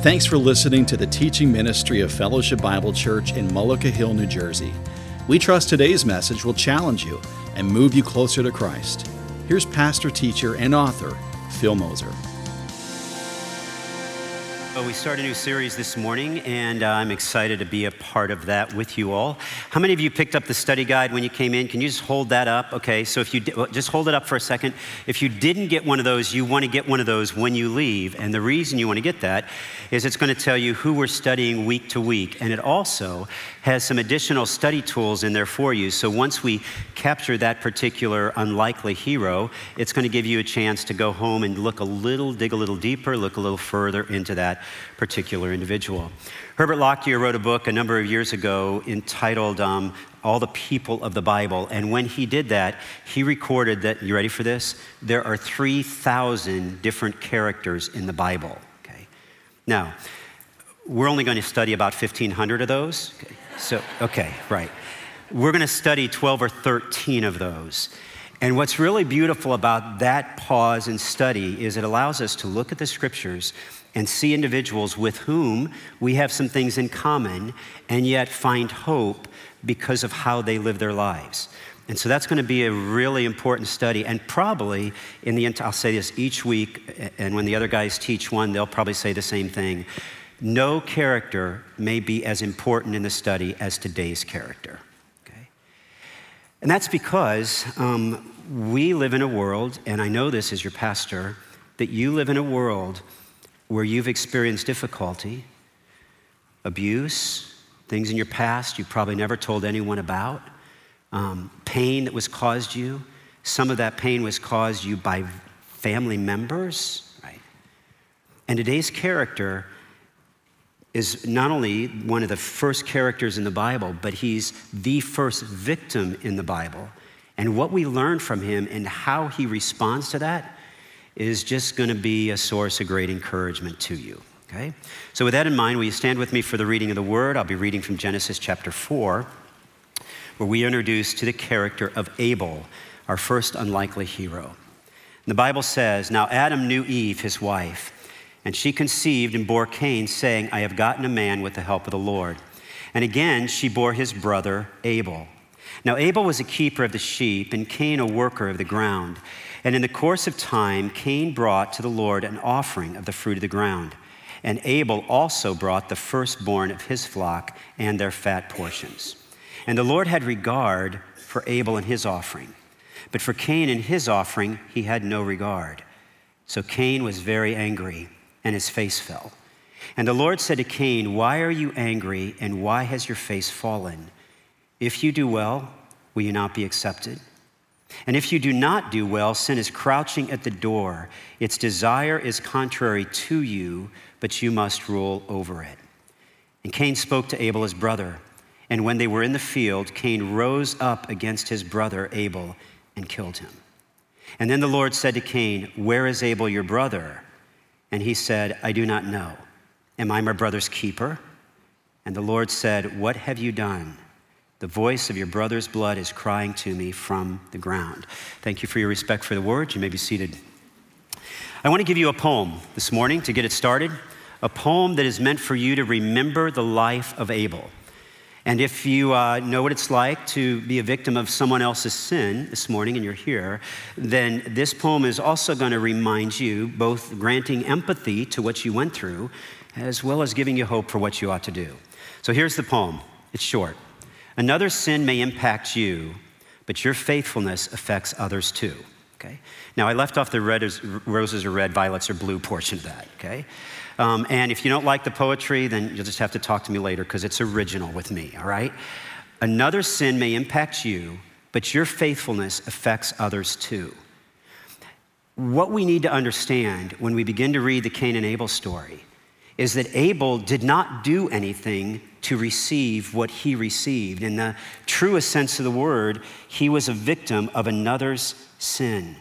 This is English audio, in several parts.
Thanks for listening to the teaching ministry of Fellowship Bible Church in Mullica Hill, New Jersey. We trust today's message will challenge you and move you closer to Christ. Here's pastor, teacher, and author, Phil Moser. Well, we start a new series this morning, and uh, I'm excited to be a part of that with you all. How many of you picked up the study guide when you came in? Can you just hold that up? Okay, so if you di- just hold it up for a second. If you didn't get one of those, you want to get one of those when you leave. And the reason you want to get that is it's going to tell you who we're studying week to week. And it also has some additional study tools in there for you. So once we capture that particular unlikely hero, it's going to give you a chance to go home and look a little, dig a little deeper, look a little further into that particular individual. Herbert Lockyer wrote a book a number of years ago entitled um, All the People of the Bible. And when he did that, he recorded that, you ready for this? There are 3,000 different characters in the Bible. Okay. Now, we're only going to study about 1,500 of those. Okay. So, okay, right. We're going to study 12 or 13 of those. And what's really beautiful about that pause and study is it allows us to look at the scriptures and see individuals with whom we have some things in common and yet find hope because of how they live their lives. And so that's going to be a really important study. And probably in the end, I'll say this each week, and when the other guys teach one, they'll probably say the same thing. No character may be as important in the study as today's character. Okay? And that's because um, we live in a world, and I know this as your pastor, that you live in a world where you've experienced difficulty, abuse, things in your past you probably never told anyone about, um, pain that was caused you. Some of that pain was caused you by family members, right? And today's character is not only one of the first characters in the Bible, but he's the first victim in the Bible. And what we learn from him and how he responds to that is just going to be a source of great encouragement to you. Okay? So, with that in mind, will you stand with me for the reading of the word? I'll be reading from Genesis chapter 4, where we are introduced to the character of Abel, our first unlikely hero. the Bible says, Now Adam knew Eve, his wife, and she conceived and bore Cain, saying, I have gotten a man with the help of the Lord. And again, she bore his brother Abel. Now, Abel was a keeper of the sheep, and Cain a worker of the ground. And in the course of time, Cain brought to the Lord an offering of the fruit of the ground. And Abel also brought the firstborn of his flock and their fat portions. And the Lord had regard for Abel and his offering. But for Cain and his offering, he had no regard. So Cain was very angry, and his face fell. And the Lord said to Cain, Why are you angry, and why has your face fallen? If you do well, will you not be accepted? And if you do not do well, sin is crouching at the door. Its desire is contrary to you, but you must rule over it. And Cain spoke to Abel, his brother. And when they were in the field, Cain rose up against his brother Abel and killed him. And then the Lord said to Cain, Where is Abel, your brother? And he said, I do not know. Am I my brother's keeper? And the Lord said, What have you done? The voice of your brother's blood is crying to me from the ground. Thank you for your respect for the word. You may be seated. I want to give you a poem this morning to get it started, a poem that is meant for you to remember the life of Abel. And if you uh, know what it's like to be a victim of someone else's sin this morning and you're here, then this poem is also going to remind you, both granting empathy to what you went through, as well as giving you hope for what you ought to do. So here's the poem. It's short. Another sin may impact you, but your faithfulness affects others too. Okay? Now, I left off the red is, roses are red, violets are blue portion of that. Okay? Um, and if you don't like the poetry, then you'll just have to talk to me later because it's original with me, all right? Another sin may impact you, but your faithfulness affects others too. What we need to understand when we begin to read the Cain and Abel story is that Abel did not do anything to receive what he received. In the truest sense of the word, he was a victim of another's sin.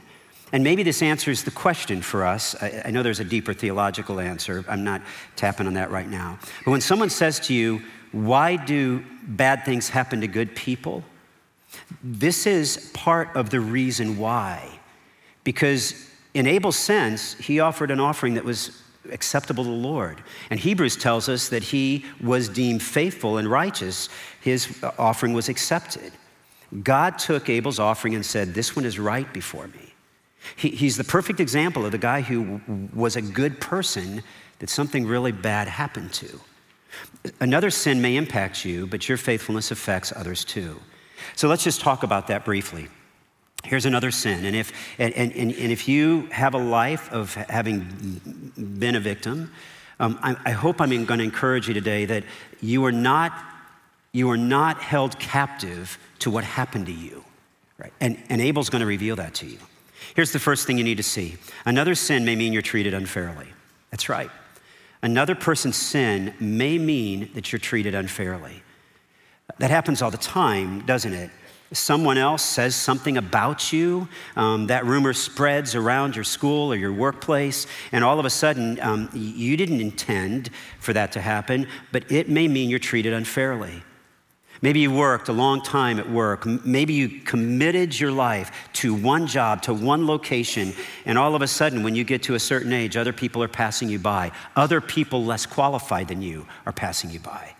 And maybe this answers the question for us. I, I, know there's a deeper theological answer. I'm not tapping on that right now. But when someone says to you, Why do bad things happen to good people? This is part of the reason why. Because in Abel's sense, he offered an offering that was acceptable to the Lord. And Hebrews tells us that he was deemed faithful and righteous. His offering was accepted. God took Abel's offering and said, This one is right before me. He, he's the perfect example of the guy who was a good person that something really bad happened to. Another sin may impact you, but your faithfulness affects others too. So let's just talk about that briefly. Here's another sin. And if, and, and, and if you have a life of having been a victim, um, I, I hope I'm going to encourage you today that you are not, you are not held captive to what happened to you. Right? And, and Abel's going to reveal that to you. Here's the first thing you need to see another sin may mean you're treated unfairly. That's right. Another person's sin may mean that you're treated unfairly. That happens all the time, doesn't it? Someone else says something about you, um, that rumor spreads around your school or your workplace, and all of a sudden, um, you didn't intend for that to happen, but it may mean you're treated unfairly. Maybe you worked a long time at work. Maybe you committed your life to one job, to one location, and all of a sudden, when you get to a certain age, other people are passing you by. Other people less qualified than you are passing you by.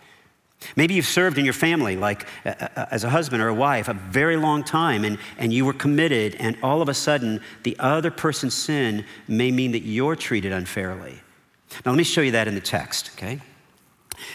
Maybe you've served in your family, like as a husband or a wife, a very long time, and, and you were committed, and all of a sudden, the other person's sin may mean that you're treated unfairly. Now, let me show you that in the text, okay?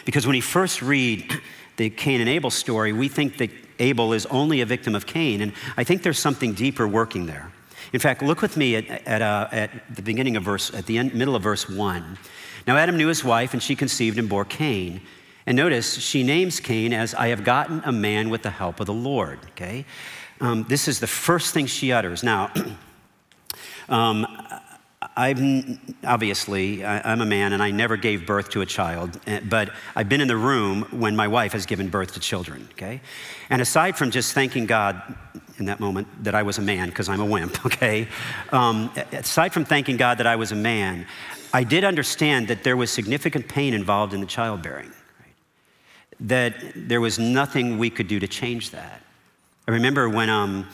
Because when you first read the Cain and Abel story, we think that Abel is only a victim of Cain, and I think there's something deeper working there. In fact, look with me at, at, uh, at the beginning of verse, at the end, middle of verse one. Now Adam knew his wife, and she conceived and bore Cain. And notice she names Cain as, I have gotten a man with the help of the Lord, okay? Um, this is the first thing she utters. Now, um, I'm obviously, I'm a man and I never gave birth to a child, eh, but I've been in the room when my wife has given birth to children, okay? And aside from just thanking God in that moment that I was a man, because I'm a wimp, okay? Um, aside from thanking God that I was a man, I did understand that there was significant pain involved in the childbearing, right? that there was nothing we could do to change that. I remember when, um,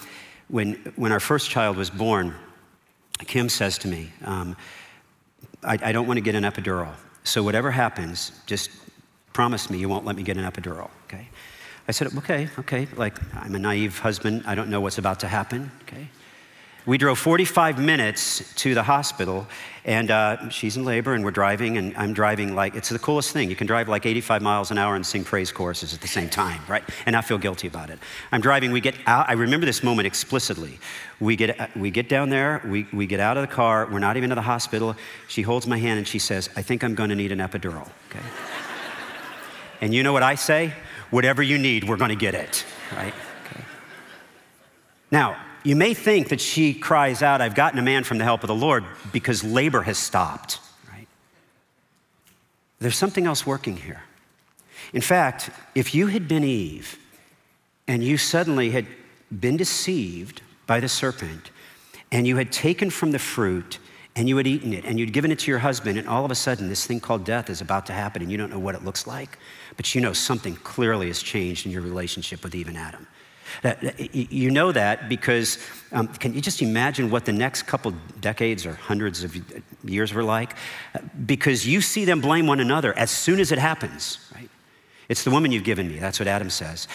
when, when our first child was born, Kim says to me, um, I, I don't want to get an epidural. So whatever happens, just promise me you won't let me get an epidural, okay? I said, okay, okay. Like, I'm a naive husband. I don't know what's about to happen, okay? We drove 45 minutes to the hospital, and uh, she's in labor, and we're driving, and I'm driving like it's the coolest thing. You can drive like 85 miles an hour and sing praise choruses at the same time, right? And I feel guilty about it. I'm driving, we get out, I remember this moment explicitly. We get, uh, we get down there, we, we get out of the car, we're not even at the hospital. She holds my hand and she says, I think I'm gonna need an epidural, okay? and you know what I say? Whatever you need, we're gonna get it, right? Okay. Now, you may think that she cries out, I've gotten a man from the help of the Lord because labor has stopped, right? There's something else working here. In fact, if you had been Eve and you suddenly had been deceived by the serpent and you had taken from the fruit and you had eaten it and you'd given it to your husband, and all of a sudden this thing called death is about to happen and you don't know what it looks like, but you know something clearly has changed in your relationship with Eve and Adam. You know that because um, can you just imagine what the next couple decades or hundreds of years were like? Because you see them blame one another as soon as it happens, right? It's the woman you've given me. That's what Adam says.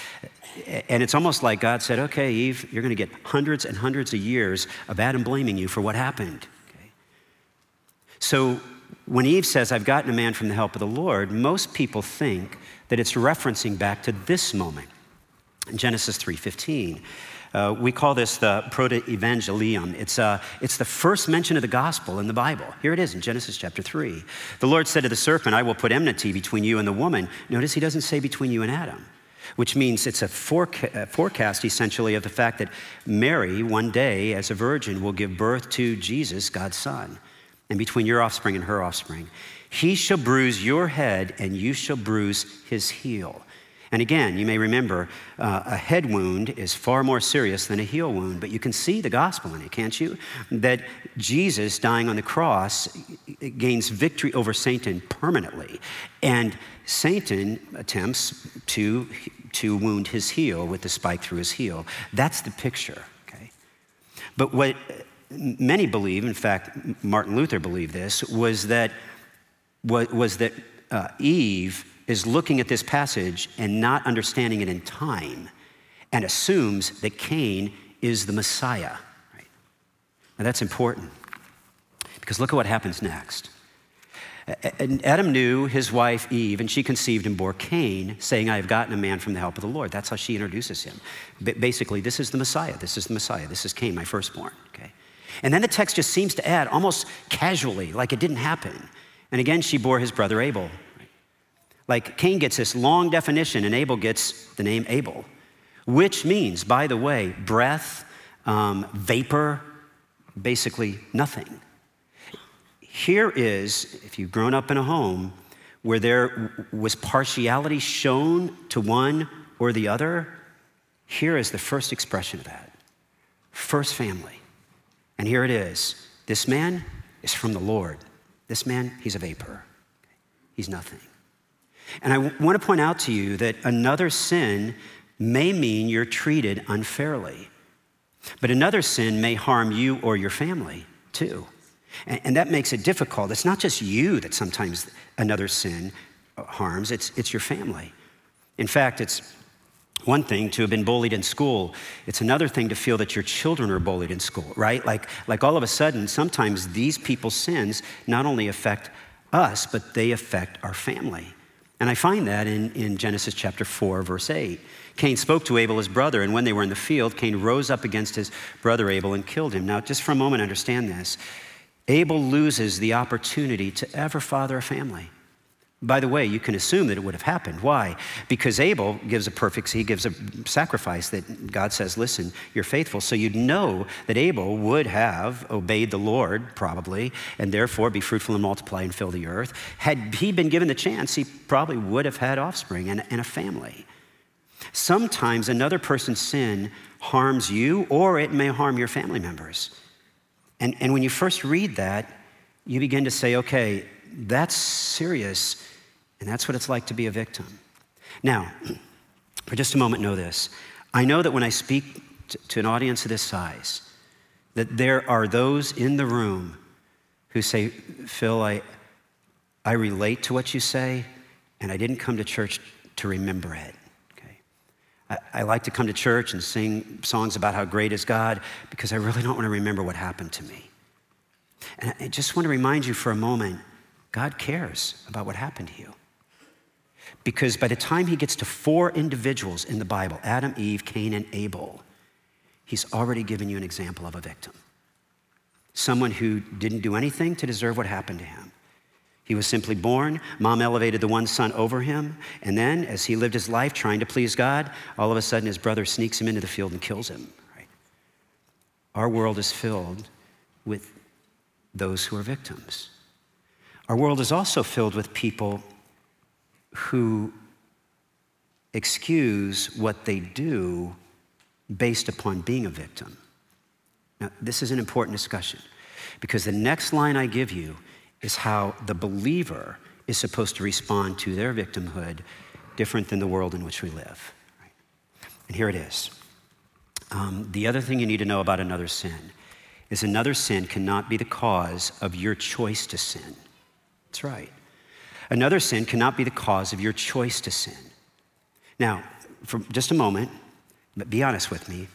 And it's almost like God said, okay, Eve, you're going to get hundreds and hundreds of years of Adam blaming you for what happened. Okay? So when Eve says, I've gotten a man from the help of the Lord, most people think that it's referencing back to this moment Genesis 3:15. Uh, we call this the proto-evangelium. It's, uh, it's the first mention of the gospel in the Bible. Here it is in Genesis chapter 3. The Lord said to the serpent, I will put enmity between you and the woman. Notice he doesn't say between you and Adam, which means it's a, a forecast essentially of the fact that Mary, one day as a virgin, will give birth to Jesus, God's son, and between your offspring and her offspring. He shall bruise your head, and you shall bruise his heel. And again, you may remember uh, a head wound is far more serious than a heel wound, but you can see the gospel in it, can't you? That Jesus dying on the cross gains victory over Satan permanently. And Satan attempts to, to wound his heel with the spike through his heel. That's the picture, okay? But what many believe, in fact, Martin Luther believed this, was that was, that uh, Eve is looking at this passage and not understanding it in time and assumes that Cain is the Messiah. Now that's important because look at what happens next. Adam knew his wife Eve, and she conceived and bore Cain, saying, I have gotten a man from the help of the Lord. That's how she introduces him. Basically, this is the Messiah. This is the Messiah. This is Cain, my firstborn. Okay? And then the text just seems to add almost casually, like it didn't happen. And again, she bore his brother Abel. Like Cain gets this long definition, and Abel gets the name Abel, which means, by the way, breath, um, vapor, basically nothing. Here is, if you've grown up in a home where there was partiality shown to one or the other, here is the first expression of that. First family. And here it is. This man is from the Lord. This man, he's a vapor. He's nothing. And I want to point out to you that another sin may mean you're treated unfairly, but another sin may harm you or your family too. And, and that makes it difficult. It's not just you that sometimes another sin uh, harms, it's, it's your family. In fact, it's one thing to have been bullied in school. It's another thing to feel that your children are bullied in school, right? Like, like all of a sudden, sometimes these people's sins not only affect us, but they affect our family. And I find that in, in Genesis chapter 4, verse 8. Cain spoke to Abel, his brother, and when they were in the field, Cain rose up against his brother Abel and killed him. Now, just for a moment, understand this. Abel loses the opportunity to ever father a family. By the way, you can assume that it would have happened. Why? Because Abel gives a perfect, he gives a sacrifice that God says, listen, you're faithful. So you'd know that Abel would have obeyed the Lord, probably, and therefore be fruitful and multiply and fill the earth. Had he been given the chance, he probably would have had offspring and, and a family. Sometimes another person's sin harms you, or it may harm your family members. And, and when you first read that, you begin to say, okay, that's serious, and that's what it's like to be a victim. Now, for just a moment, know this. I know that when I speak to, an audience of this size, that there are those in the room who say, Phil, I, I relate to what you say, and I didn't come to church to remember it. I, I like to come to church and sing songs about how great is God because I really don't want to remember what happened to me. And I just want to remind you for a moment God cares about what happened to you. Because by the time he gets to four individuals in the Bible Adam, Eve, Cain, and Abel he's already given you an example of a victim. Someone who didn't do anything to deserve what happened to him. He was simply born. Mom elevated the one son over him. And then, as he lived his life trying to please God, all of a sudden his brother sneaks him into the field and kills him. Right? Our world is filled with those who are victims. Our world is also filled with people who excuse what they do based upon being a victim. Now, this is an important discussion because the next line I give you is how the believer is supposed to respond to their victimhood different than the world in which we live. And here it is. Um, the other thing you need to know about another sin is another sin cannot be the cause of your choice to sin. That's right. Another sin cannot be the cause of your choice to sin. Now, for just a moment, but be honest with me.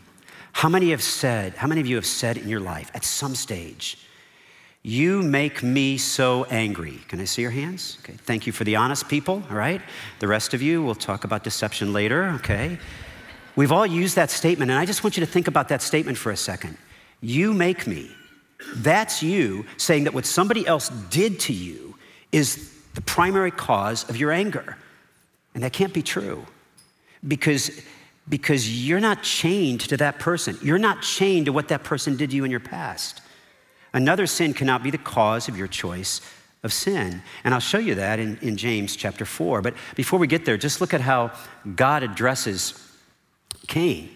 How many have said, how many of you have said in your life at some stage, you make me so angry. Can I see your hands? Okay. Thank you for the honest people, all right? The rest of you, we'll talk about deception later, okay? We've all used that statement, and I just want you to think about that statement for a second. You make me. That's you saying that what somebody else did to you is the primary cause of your anger. And that can't be true because, because you're not chained to that person. You're not chained to what that person did to you in your past. Another sin cannot be the cause of your choice of sin. And I'll show you that in, in James chapter 4. But before we get there, just look at how God addresses Cain.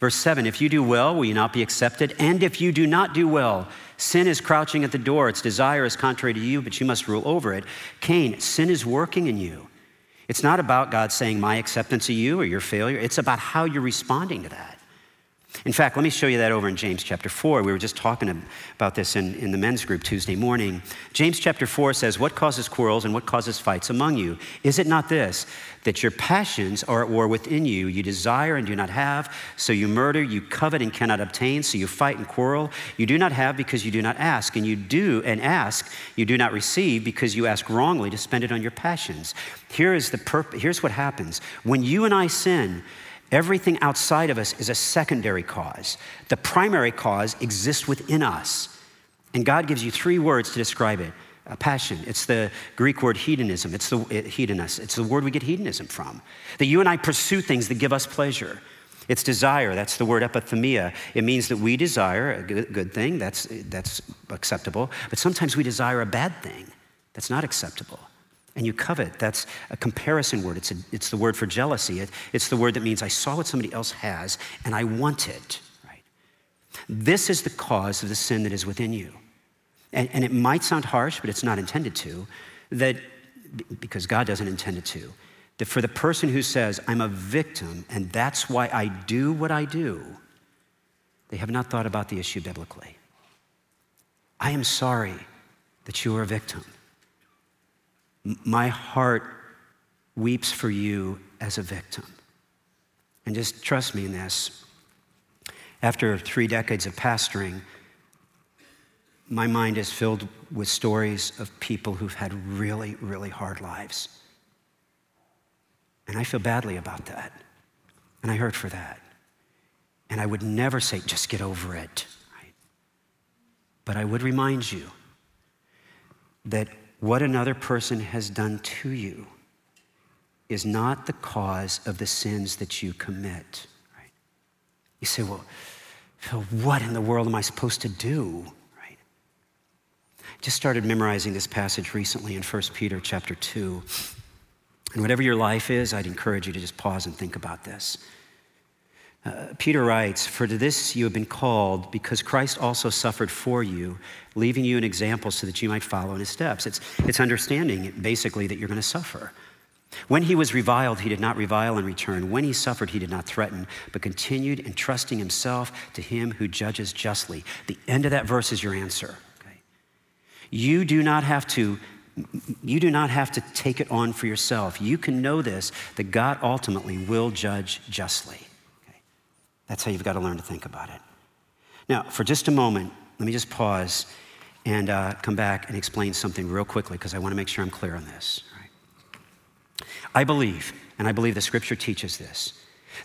Verse 7 If you do well, will you not be accepted? And if you do not do well, sin is crouching at the door. Its desire is contrary to you, but you must rule over it. Cain, sin is working in you. It's not about God saying my acceptance of you or your failure, it's about how you're responding to that. In fact, let me show you that over in James chapter 4. We were just talking about this in, in the men's group Tuesday morning. James chapter 4 says, What causes quarrels and what causes fights among you? Is it not this, that your passions are at war within you? You desire and do not have, so you murder, you covet and cannot obtain, so you fight and quarrel. You do not have because you do not ask, and you do and ask, you do not receive because you ask wrongly to spend it on your passions. Here is the purpose. Here's what happens. When you and I sin, Everything outside of us is a secondary cause. The primary cause exists within us. And God gives you three words to describe it a passion. It's the Greek word hedonism. It's the hedonist. It's the word we get hedonism from. That you and I pursue things that give us pleasure. It's desire. That's the word epithumia. It means that we desire a good, good thing. That's, that's acceptable. But sometimes we desire a bad thing. That's not acceptable and you covet. That's a comparison word. It's, a, it's the word for jealousy. It, it's the word that means I saw what somebody else has and I want it. Right? This is the cause of the sin that is within you. And, and it might sound harsh, but it's not intended to, that because God doesn't intend it to, that for the person who says, I'm a victim and that's why I do what I do, they have not thought about the issue biblically. I am sorry that you are a victim. My heart weeps for you as a victim. And just trust me in this. After three decades of pastoring, my mind is filled with stories of people who've had really, really hard lives. And I feel badly about that. And I hurt for that. And I would never say, just get over it. Right? But I would remind you that what another person has done to you is not the cause of the sins that you commit. Right? You say, well, Phil, what in the world am I supposed to do? Right? I just started memorizing this passage recently in 1 Peter chapter 2. And whatever your life is, I'd encourage you to just pause and think about this. Uh, Peter writes, For to this you have been called, because Christ also suffered for you, leaving you an example so that you might follow in his steps. It's, it's understanding, basically, that you're going to suffer. When he was reviled, he did not revile in return. When he suffered, he did not threaten, but continued entrusting himself to him who judges justly. The end of that verse is your answer. Okay? You do not have to. You do not have to take it on for yourself. You can know this that God ultimately will judge justly. That's how you've got to learn to think about it. Now, for just a moment, let me just pause and uh, come back and explain something real quickly because I want to make sure I'm clear on this. I believe, and I believe the scripture teaches this,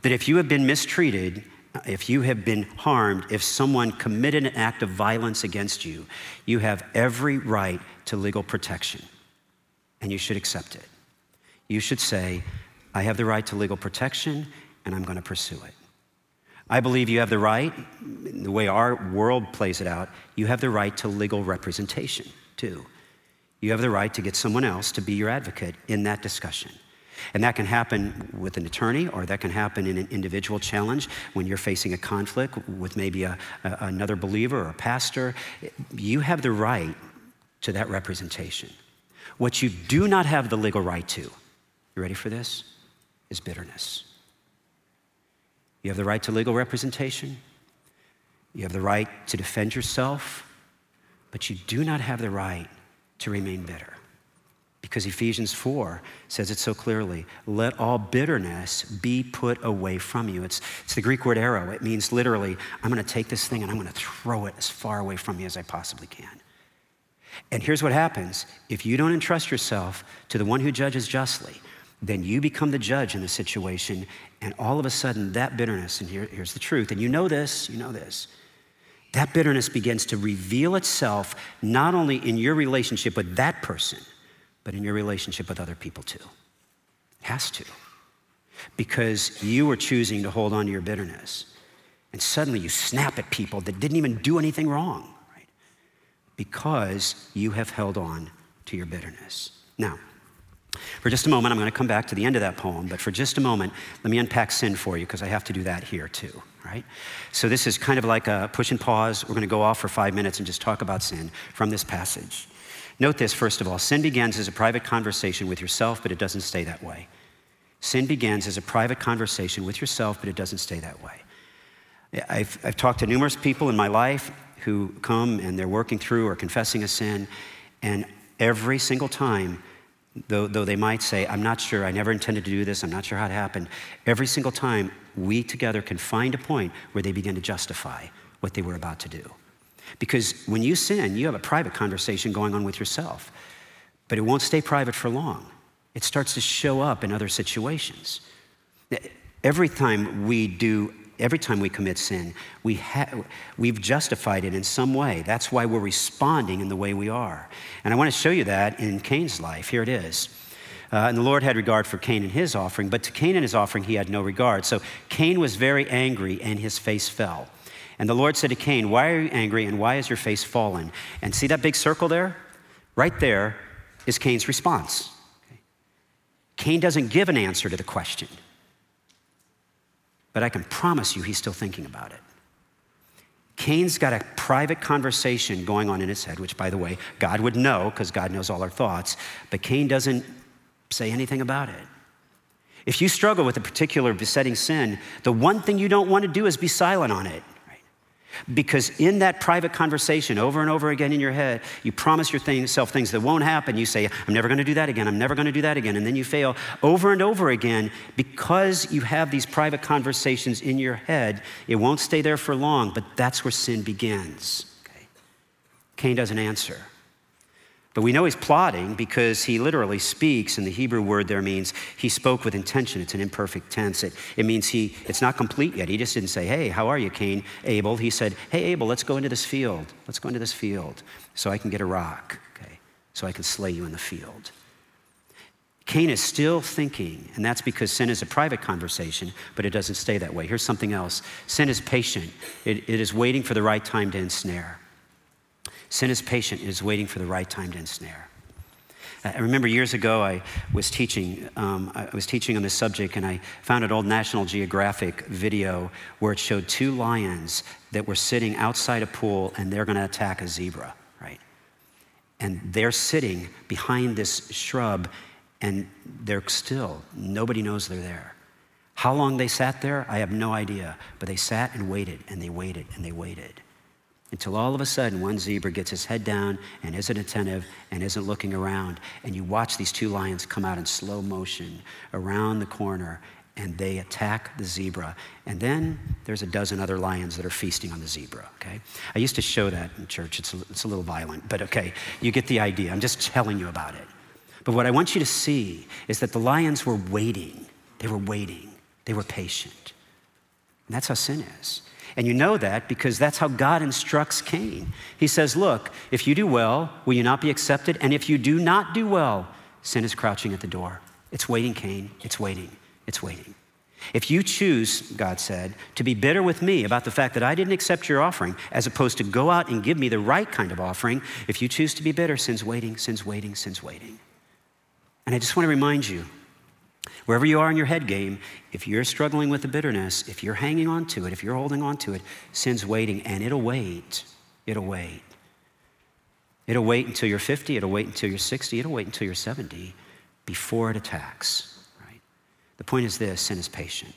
that if you have been mistreated, if you have been harmed, if someone committed an act of violence against you, you have every right to legal protection, and you should accept it. You should say, I have the right to legal protection, and I'm going to pursue it. I believe you have the right, the way our world plays it out, you have the right to legal representation too. You have the right to get someone else to be your advocate in that discussion. And that can happen with an attorney, or that can happen in an individual challenge when you're facing a conflict with maybe a, a, another believer or a pastor. You have the right to that representation. What you do not have the legal right to, you ready for this? Is bitterness. You have the right to legal representation. You have the right to defend yourself, but you do not have the right to remain bitter. Because Ephesians 4 says it so clearly let all bitterness be put away from you. It's, it's the Greek word airo. It means literally, I'm going to take this thing and I'm going to throw it as far away from me as I possibly can. And here's what happens if you don't entrust yourself to the one who judges justly, then you become the judge in the situation, and all of a sudden, that bitterness, and here, here's the truth, and you know this, you know this, that bitterness begins to reveal itself not only in your relationship with that person, but in your relationship with other people too. It has to. Because you are choosing to hold on to your bitterness. And suddenly you snap at people that didn't even do anything wrong, right? Because you have held on to your bitterness. Now, for just a moment, I'm going to come back to the end of that poem, but for just a moment, let me unpack sin for you because I have to do that here too, right? So this is kind of like a push and pause. We're going to go off for five minutes and just talk about sin from this passage. Note this, first of all sin begins as a private conversation with yourself, but it doesn't stay that way. Sin begins as a private conversation with yourself, but it doesn't stay that way. I've, I've talked to numerous people in my life who come and they're working through or confessing a sin, and every single time, though, though they might say, I'm not sure, I never intended to do this, I'm not sure how it happened, every single time we together can find a point where they begin to justify what they were about to do. Because when you sin, you have a private conversation going on with yourself, but it won't stay private for long. It starts to show up in other situations. Every time we do every time we commit sin, we ha- we've justified it in some way. That's why we're responding in the way we are. And I want to show you that in Cain's life. Here it is. Uh, and the Lord had regard for Cain and his offering, but to Cain and his offering he had no regard. So Cain was very angry and his face fell. And the Lord said to Cain, Why are you angry and why is your face fallen? And see that big circle there? Right there is Cain's response. Cain doesn't give an answer to the question but I can promise you he's still thinking about it. Cain's got a private conversation going on in his head, which, by the way, God would know because God knows all our thoughts, but Cain doesn't say anything about it. If you struggle with a particular besetting sin, the one thing you don't want to do is be silent on it. Because in that private conversation, over and over again in your head, you promise yourself things that won't happen. You say, I'm never going to do that again. I'm never going to do that again. And then you fail over and over again because you have these private conversations in your head. It won't stay there for long, but that's where sin begins. Okay? Cain doesn't answer. But we know he's plotting because he literally speaks, and the Hebrew word there means he spoke with intention. It's an imperfect tense. It, it means he, it's not complete yet. He just didn't say, Hey, how are you, Cain? Abel. He said, Hey, Abel, let's go into this field. Let's go into this field so I can get a rock, okay? So I can slay you in the field. Cain is still thinking, and that's because sin is a private conversation, but it doesn't stay that way. Here's something else sin is patient, it, it is waiting for the right time to ensnare. Sin is patient is waiting for the right time to ensnare. I remember years ago I was teaching. Um, I was teaching on this subject, and I found an old National Geographic video where it showed two lions that were sitting outside a pool, and they're going to attack a zebra, right? And they're sitting behind this shrub, and they're still. Nobody knows they're there. How long they sat there, I have no idea. But they sat and waited, and they waited, and they waited until all of a sudden one zebra gets his head down and isn't attentive and isn't looking around. And you watch these two lions come out in slow motion around the corner and they attack the zebra. And then there's a dozen other lions that are feasting on the zebra, okay? I used to show that in church. It's a, it's a little violent, but okay, you get the idea. I'm just telling you about it. But what I want you to see is that the lions were waiting. They were waiting. They were patient. And that's how sin is. And you know that because that's how God instructs Cain. He says, Look, if you do well, will you not be accepted? And if you do not do well, sin is crouching at the door. It's waiting, Cain. It's waiting. It's waiting. If you choose, God said, to be bitter with me about the fact that I didn't accept your offering, as opposed to go out and give me the right kind of offering, if you choose to be bitter, sin's waiting, sin's waiting, sin's waiting. And I just want to remind you Wherever you are in your head game, if you're struggling with the bitterness, if you're hanging on to it, if you're holding on to it, sin's waiting and it'll wait. It'll wait. It'll wait until you're 50, it'll wait until you're 60, it'll wait until you're 70 before it attacks, right? The point is this sin is patient.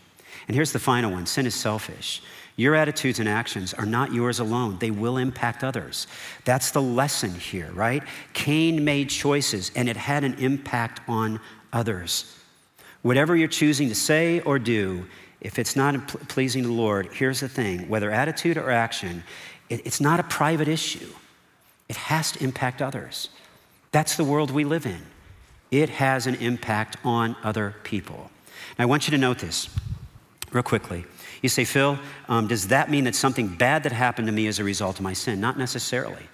And here's the final one sin is selfish. Your attitudes and actions are not yours alone, they will impact others. That's the lesson here, right? Cain made choices and it had an impact on others. Whatever you're choosing to say or do, if it's not pleasing to the Lord, here's the thing whether attitude or action, it's not a private issue. It has to impact others. That's the world we live in. It has an impact on other people. I want you to note this real quickly. You say, Phil, um, does that mean that something bad that happened to me is a result of my sin? Not necessarily.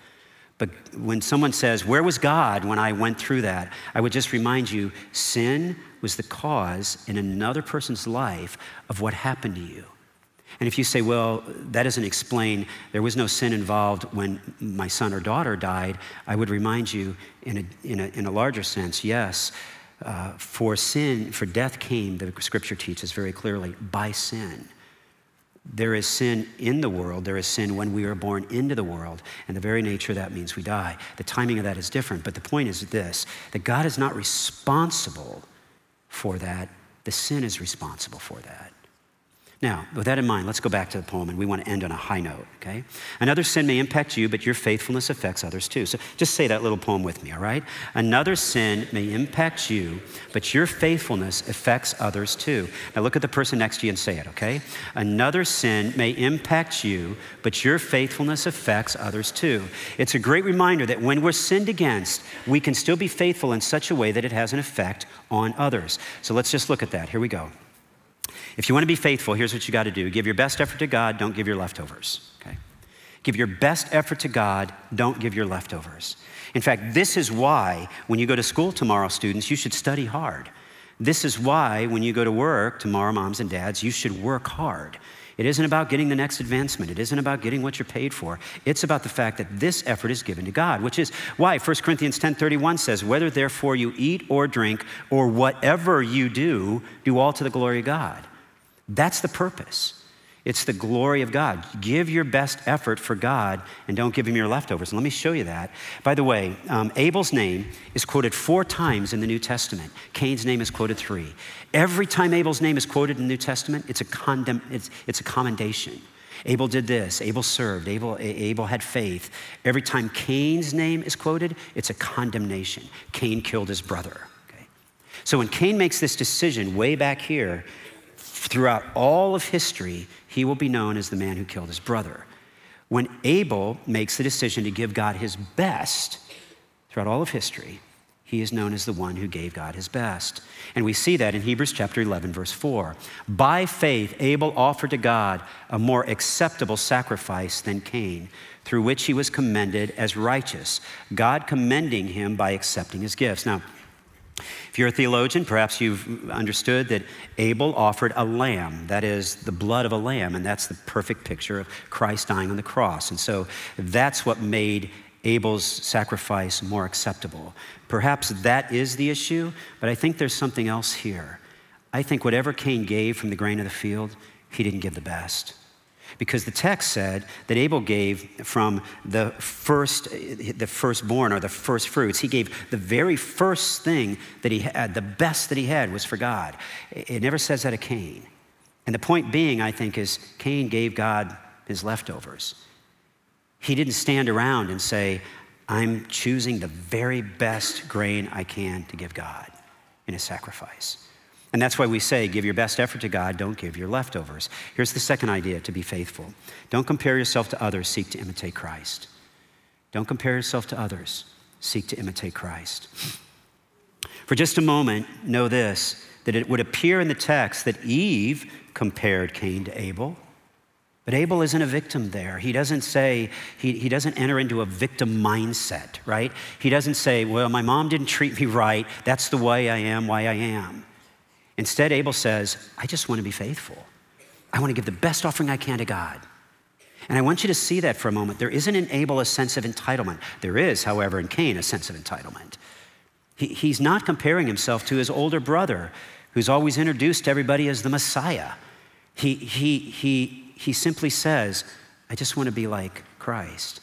But when someone says, Where was God when I went through that? I would just remind you sin was the cause in another person's life of what happened to you. And if you say, Well, that doesn't explain, there was no sin involved when my son or daughter died, I would remind you in a, in a, in a larger sense, yes. Uh, for sin, for death came, the scripture teaches very clearly, by sin. There is sin in the world. There is sin when we are born into the world. And the very nature of that means we die. The timing of that is different. But the point is this that God is not responsible for that, the sin is responsible for that. Now, with that in mind, let's go back to the poem and we want to end on a high note, okay? Another sin may impact you, but your faithfulness affects others too. So just say that little poem with me, all right? Another sin may impact you, but your faithfulness affects others too. Now look at the person next to you and say it, okay? Another sin may impact you, but your faithfulness affects others too. It's a great reminder that when we're sinned against, we can still be faithful in such a way that it has an effect on others. So let's just look at that. Here we go. If you want to be faithful, here's what you got to do give your best effort to God, don't give your leftovers. Okay? Give your best effort to God, don't give your leftovers. In fact, this is why when you go to school tomorrow, students, you should study hard. This is why when you go to work tomorrow, moms and dads, you should work hard. It isn't about getting the next advancement. It isn't about getting what you're paid for. It's about the fact that this effort is given to God, which is why 1 Corinthians 10:31 says, "Whether therefore you eat or drink or whatever you do, do all to the glory of God." That's the purpose. It's the glory of God. Give your best effort for God and don't give him your leftovers. And let me show you that. By the way, um, Abel's name is quoted four times in the New Testament. Cain's name is quoted three. Every time Abel's name is quoted in the New Testament, it's a, condemn, it's, it's a commendation. Abel did this, Abel served, Abel, Abel had faith. Every time Cain's name is quoted, it's a condemnation. Cain killed his brother. Okay? So when Cain makes this decision way back here, throughout all of history, he will be known as the man who killed his brother. When Abel makes the decision to give God his best throughout all of history, he is known as the one who gave God his best. And we see that in Hebrews chapter 11, verse 4. By faith, Abel offered to God a more acceptable sacrifice than Cain, through which he was commended as righteous, God commending him by accepting his gifts. Now, if you're a theologian, perhaps you've understood that Abel offered a lamb, that is, the blood of a lamb, and that's the perfect picture of Christ dying on the cross. And so that's what made Abel's sacrifice more acceptable. Perhaps that is the issue, but I think there's something else here. I think whatever Cain gave from the grain of the field, he didn't give the best because the text said that Abel gave from the first, the firstborn or the first fruits. He gave the very first thing that he had, the best that he had was for God. It never says that of Cain. And the point being, I think, is Cain gave God his leftovers. He didn't stand around and say, I'm choosing the very best grain I can to give God in a sacrifice. And that's why we say, give your best effort to God, don't give your leftovers. Here's the second idea to be faithful don't compare yourself to others, seek to imitate Christ. Don't compare yourself to others, seek to imitate Christ. For just a moment, know this that it would appear in the text that Eve compared Cain to Abel. But Abel isn't a victim there. He doesn't say, he, he doesn't enter into a victim mindset, right? He doesn't say, well, my mom didn't treat me right. That's the way I am, why I am. Instead, Abel says, I just want to be faithful. I want to give the best offering I can to God. And I want you to see that for a moment. There isn't in Abel a sense of entitlement. There is, however, in Cain a sense of entitlement. He, he's not comparing himself to his older brother, who's always introduced to everybody as the Messiah. He, he, he, he simply says, I just want to be like Christ.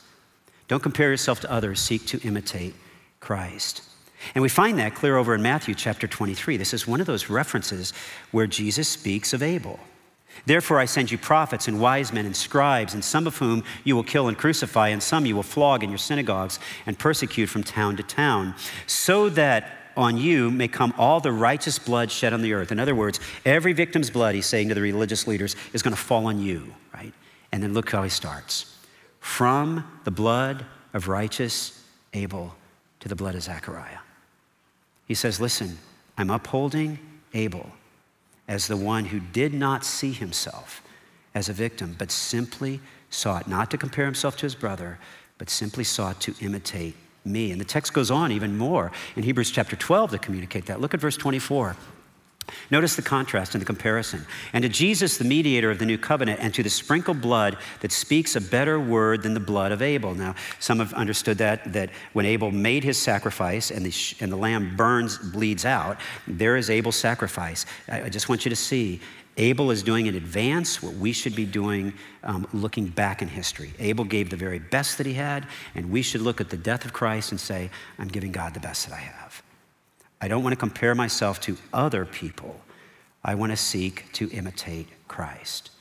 Don't compare yourself to others, seek to imitate Christ. And we find that clear over in Matthew chapter 23. This is one of those references where Jesus speaks of Abel. Therefore, I send you prophets and wise men and scribes, and some of whom you will kill and crucify, and some you will flog in your synagogues and persecute from town to town, so that on you may come all the righteous blood shed on the earth. In other words, every victim's blood, he's saying to the religious leaders, is going to fall on you, right? And then look how he starts from the blood of righteous Abel to the blood of Zechariah. He says, Listen, I'm upholding Abel as the one who did not see himself as a victim, but simply sought not to compare himself to his brother, but simply sought to imitate me. And the text goes on even more in Hebrews chapter 12 to communicate that. Look at verse 24. Notice the contrast and the comparison. And to Jesus, the mediator of the new covenant, and to the sprinkled blood that speaks a better word than the blood of Abel. Now, some have understood that, that when Abel made his sacrifice and the, and the lamb burns, bleeds out, there is Abel's sacrifice. I, I just want you to see Abel is doing in advance what we should be doing um, looking back in history. Abel gave the very best that he had, and we should look at the death of Christ and say, I'm giving God the best that I have. I don't want to compare myself to other people. I want to seek to imitate Christ.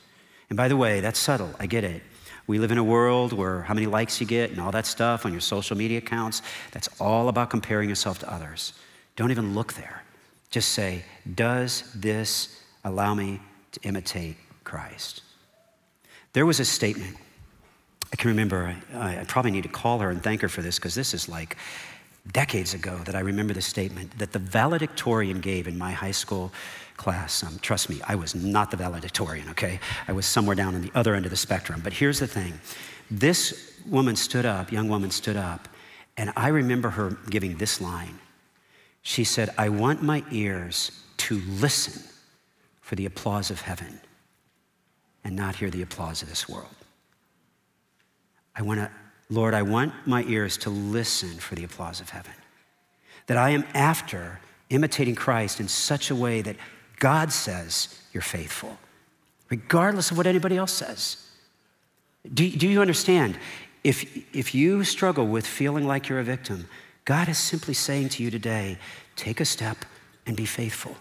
And by the way, that's subtle. I get it. We live in a world where how many likes you get and all that stuff on your social media accounts, that's all about comparing yourself to others. Don't even look there. Just say, Does this allow me to imitate Christ? There was a statement. I can remember, I, I probably need to call her and thank her for this because this is like decades ago that I remember the statement that the valedictorian gave in my high school class. Um, trust me, I was not the valedictorian, okay? I was somewhere down on the other end of the spectrum. But here's the thing this woman stood up, young woman stood up, and I remember her giving this line. She said, I want my ears to listen for the applause of heaven and not hear the applause of this world. I want to, Lord, I want my ears to listen for the applause of heaven. That I am after imitating Christ in such a way that God says you're faithful, regardless of what anybody else says. Do, do you understand? If, if you struggle with feeling like you're a victim, God is simply saying to you today take a step and be faithful.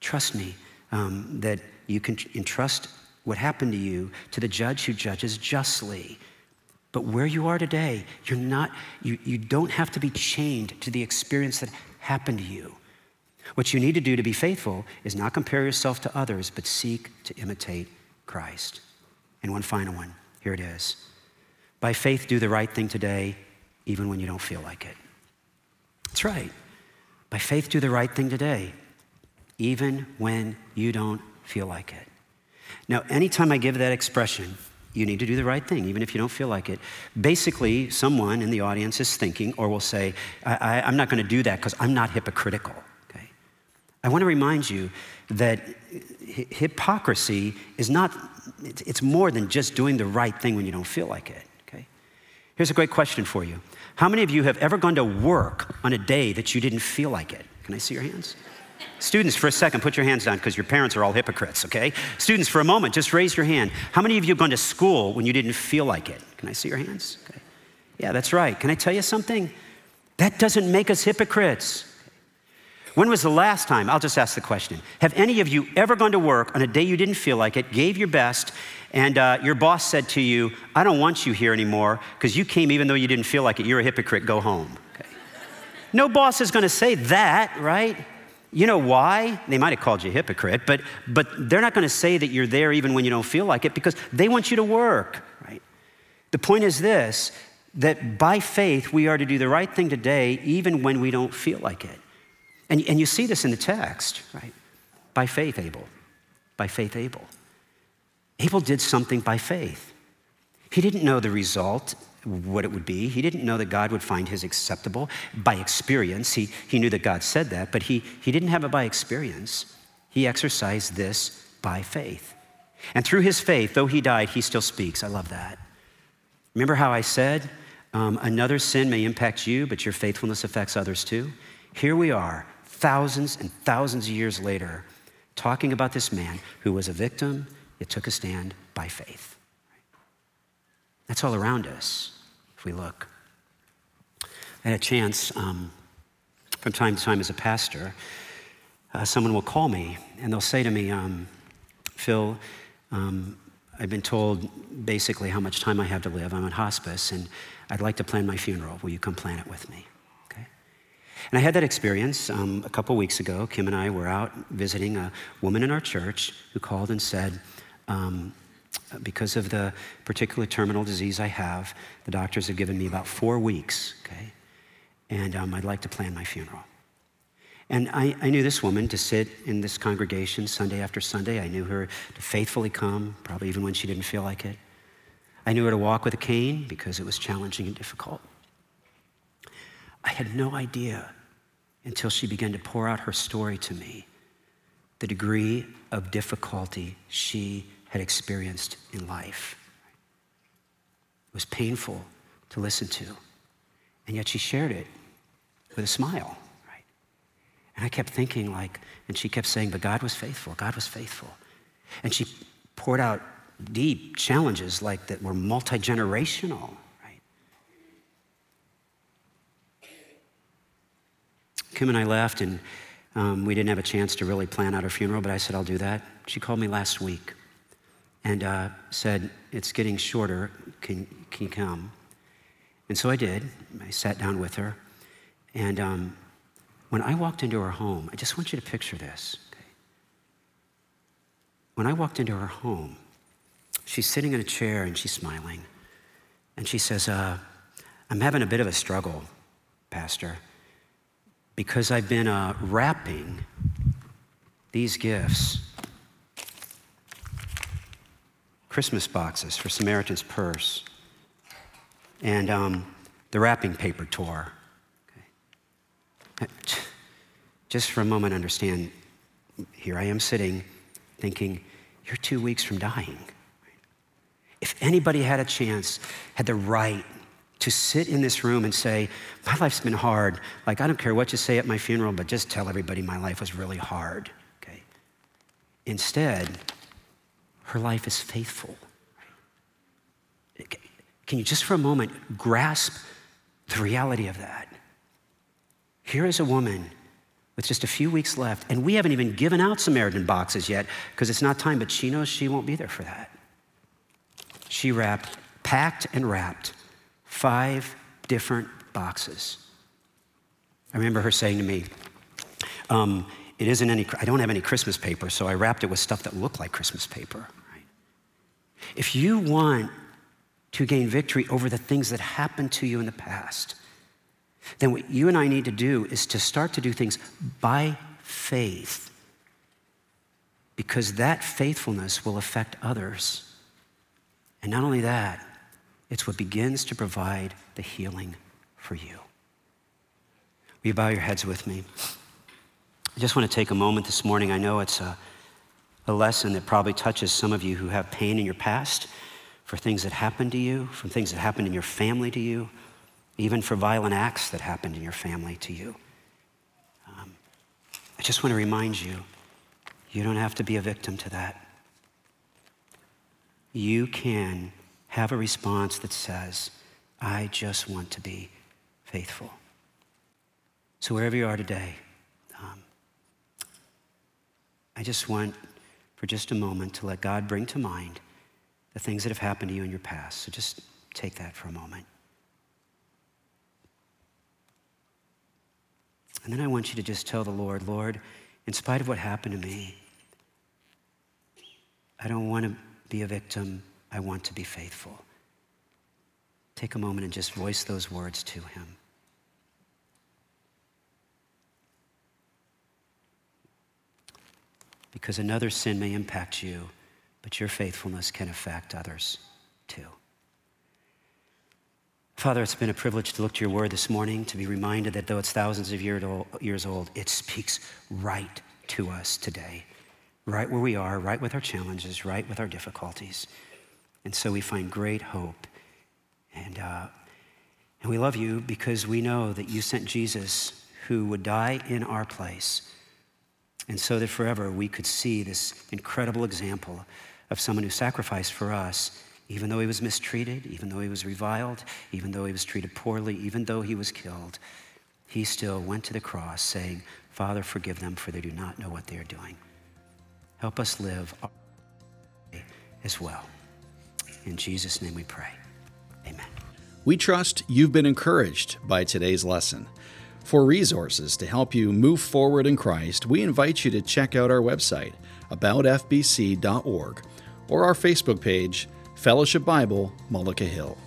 Trust me um, that you can entrust what happened to you to the judge who judges justly. But where you are today, you're not, you, you don't have to be chained to the experience that happened to you. What you need to do to be faithful is not compare yourself to others, but seek to imitate Christ. And one final one here it is. By faith, do the right thing today, even when you don't feel like it. That's right. By faith, do the right thing today, even when you don't feel like it. Now, anytime I give that expression, you need to do the right thing, even if you don't feel like it. Basically, someone in the audience is thinking or will say, I, am not going to do that because I'm not hypocritical. Okay? I want to remind you that hypocrisy is not, it's more than just doing the right thing when you don't feel like it, okay? Here's a great question for you How many of you have ever gone to work on a day that you didn't feel like it? Can I see your hands? Students, for a second, put your hands down because your parents are all hypocrites, okay? Students, for a moment, just raise your hand. How many of you have gone to school when you didn't feel like it? Can I see your hands? Okay. Yeah, that's right. Can I tell you something? That doesn't make us hypocrites. When was the last time? I'll just ask the question. Have any of you ever gone to work on a day you didn't feel like it, gave your best, and uh, your boss said to you, I don't want you here anymore because you came even though you didn't feel like it. You're a hypocrite, go home. Okay. No boss is going to say that, right? You know why? They might have called you a hypocrite, but, but they're not going to say that you're there even when you don't feel like it because they want you to work, right? The point is this that by faith, we are to do the right thing today, even when we don't feel like it. And, and you see this in the text, right? By faith, Abel. By faith, Abel. Abel did something by faith. He didn't know the result, what it would be. He didn't know that God would find his acceptable by experience. He, he knew that God said that, but he, he didn't have it by experience. He exercised this by faith. And through his faith, though he died, he still speaks. I love that. Remember how I said, um, another sin may impact you, but your faithfulness affects others too? Here we are, thousands and thousands of years later, talking about this man who was a victim, yet took a stand by faith. That's all around us we look. I had a chance um, from time to time as a pastor, uh, someone will call me and they'll say to me, um, Phil, um, I've been told basically how much time I have to live. I'm in hospice and I'd like to plan my funeral. Will you come plan it with me? Okay. And I had that experience um, a couple weeks ago. Kim and I were out visiting a woman in our church who called and said, um, because of the particular terminal disease I have, the doctors have given me about four weeks, okay? And um, I'd like to plan my funeral. And I, I, knew this woman to sit in this congregation Sunday after Sunday. I knew her to faithfully come, probably even when she didn't feel like it. I knew her to walk with a cane because it was challenging and difficult. I had no idea until she began to pour out her story to me the degree of difficulty she had experienced in life. It was painful to listen to, and yet she shared it with a smile. Right? And I kept thinking, like, and she kept saying, but God was faithful, God was faithful. And she poured out deep challenges like that were multi generational. Kim and I left, and Um, we didn't have a chance to really plan out her funeral, but I said, I'll do that. She called me last week and uh, said, It's getting shorter. Can, can you come? And so I did. I sat down with her. And um, when I walked into her home, I just want you to picture this. Okay? When I walked into her home, she's sitting in a chair and she's smiling. And she says, uh, I'm having a bit of a struggle, Pastor because I've been uh, wrapping these gifts, Christmas boxes for Samaritan's Purse, and um, the wrapping paper tore. Okay. Just for a moment, understand here I am sitting thinking, you're two weeks from dying. If anybody had a chance, had the right to sit in this room and say, My life's been hard. Like, I don't care what you say at my funeral, but just tell everybody my life was really hard. Okay? Instead, her life is faithful. Can you just for a moment grasp the reality of that? Here is a woman with just a few weeks left, and we haven't even given out Samaritan boxes yet because it's not time, but she knows she won't be there for that. She wrapped, packed and wrapped five different boxes. I remember her saying to me, um, it isn't any, I don't have any Christmas paper, so I wrapped it with stuff that looked like Christmas paper. Right? If you want to gain victory over the things that happened to you in the past, then what you and I need to do is to start to do things by faith, because that faithfulness will affect others. And not only that, it's what begins to provide the healing for you. Will you bow your heads with me? I just want to take a moment this morning. I know it's a, a lesson that probably touches some of you who have pain in your past for things that happened to you, from things that happened in your family to you, even for violent acts that happened in your family to you. Um, I just want to remind you you don't have to be a victim to that. You can have a response that says, I just want to be faithful. So, wherever you are today, I just want for just a moment to let God bring to mind the things that have happened to you in your past. So, just take that for a moment. And then I want you to just tell the Lord, Lord, in spite of what happened to me, I don't want to be a victim. I want to be faithful. Take a moment and just voice those words to Him. Because another sin may impact you, but your faithfulness can affect others too. Father, it's been a privilege to look to your word this morning, to be reminded that though it's thousands of years old, it speaks right to us today, right where we are, right with our challenges, right with our difficulties. And so we find great hope. And, uh, and we love you because we know that you sent Jesus who would die in our place. And so that forever we could see this incredible example of someone who sacrificed for us, even though he was mistreated, even though he was reviled, even though he was treated poorly, even though he was killed. He still went to the cross saying, Father, forgive them, for they do not know what they are doing. Help us live as well. In Jesus' name we pray. Amen. We trust you've been encouraged by today's lesson. For resources to help you move forward in Christ, we invite you to check out our website, aboutfbc.org, or our Facebook page, Fellowship Bible, Mullica Hill.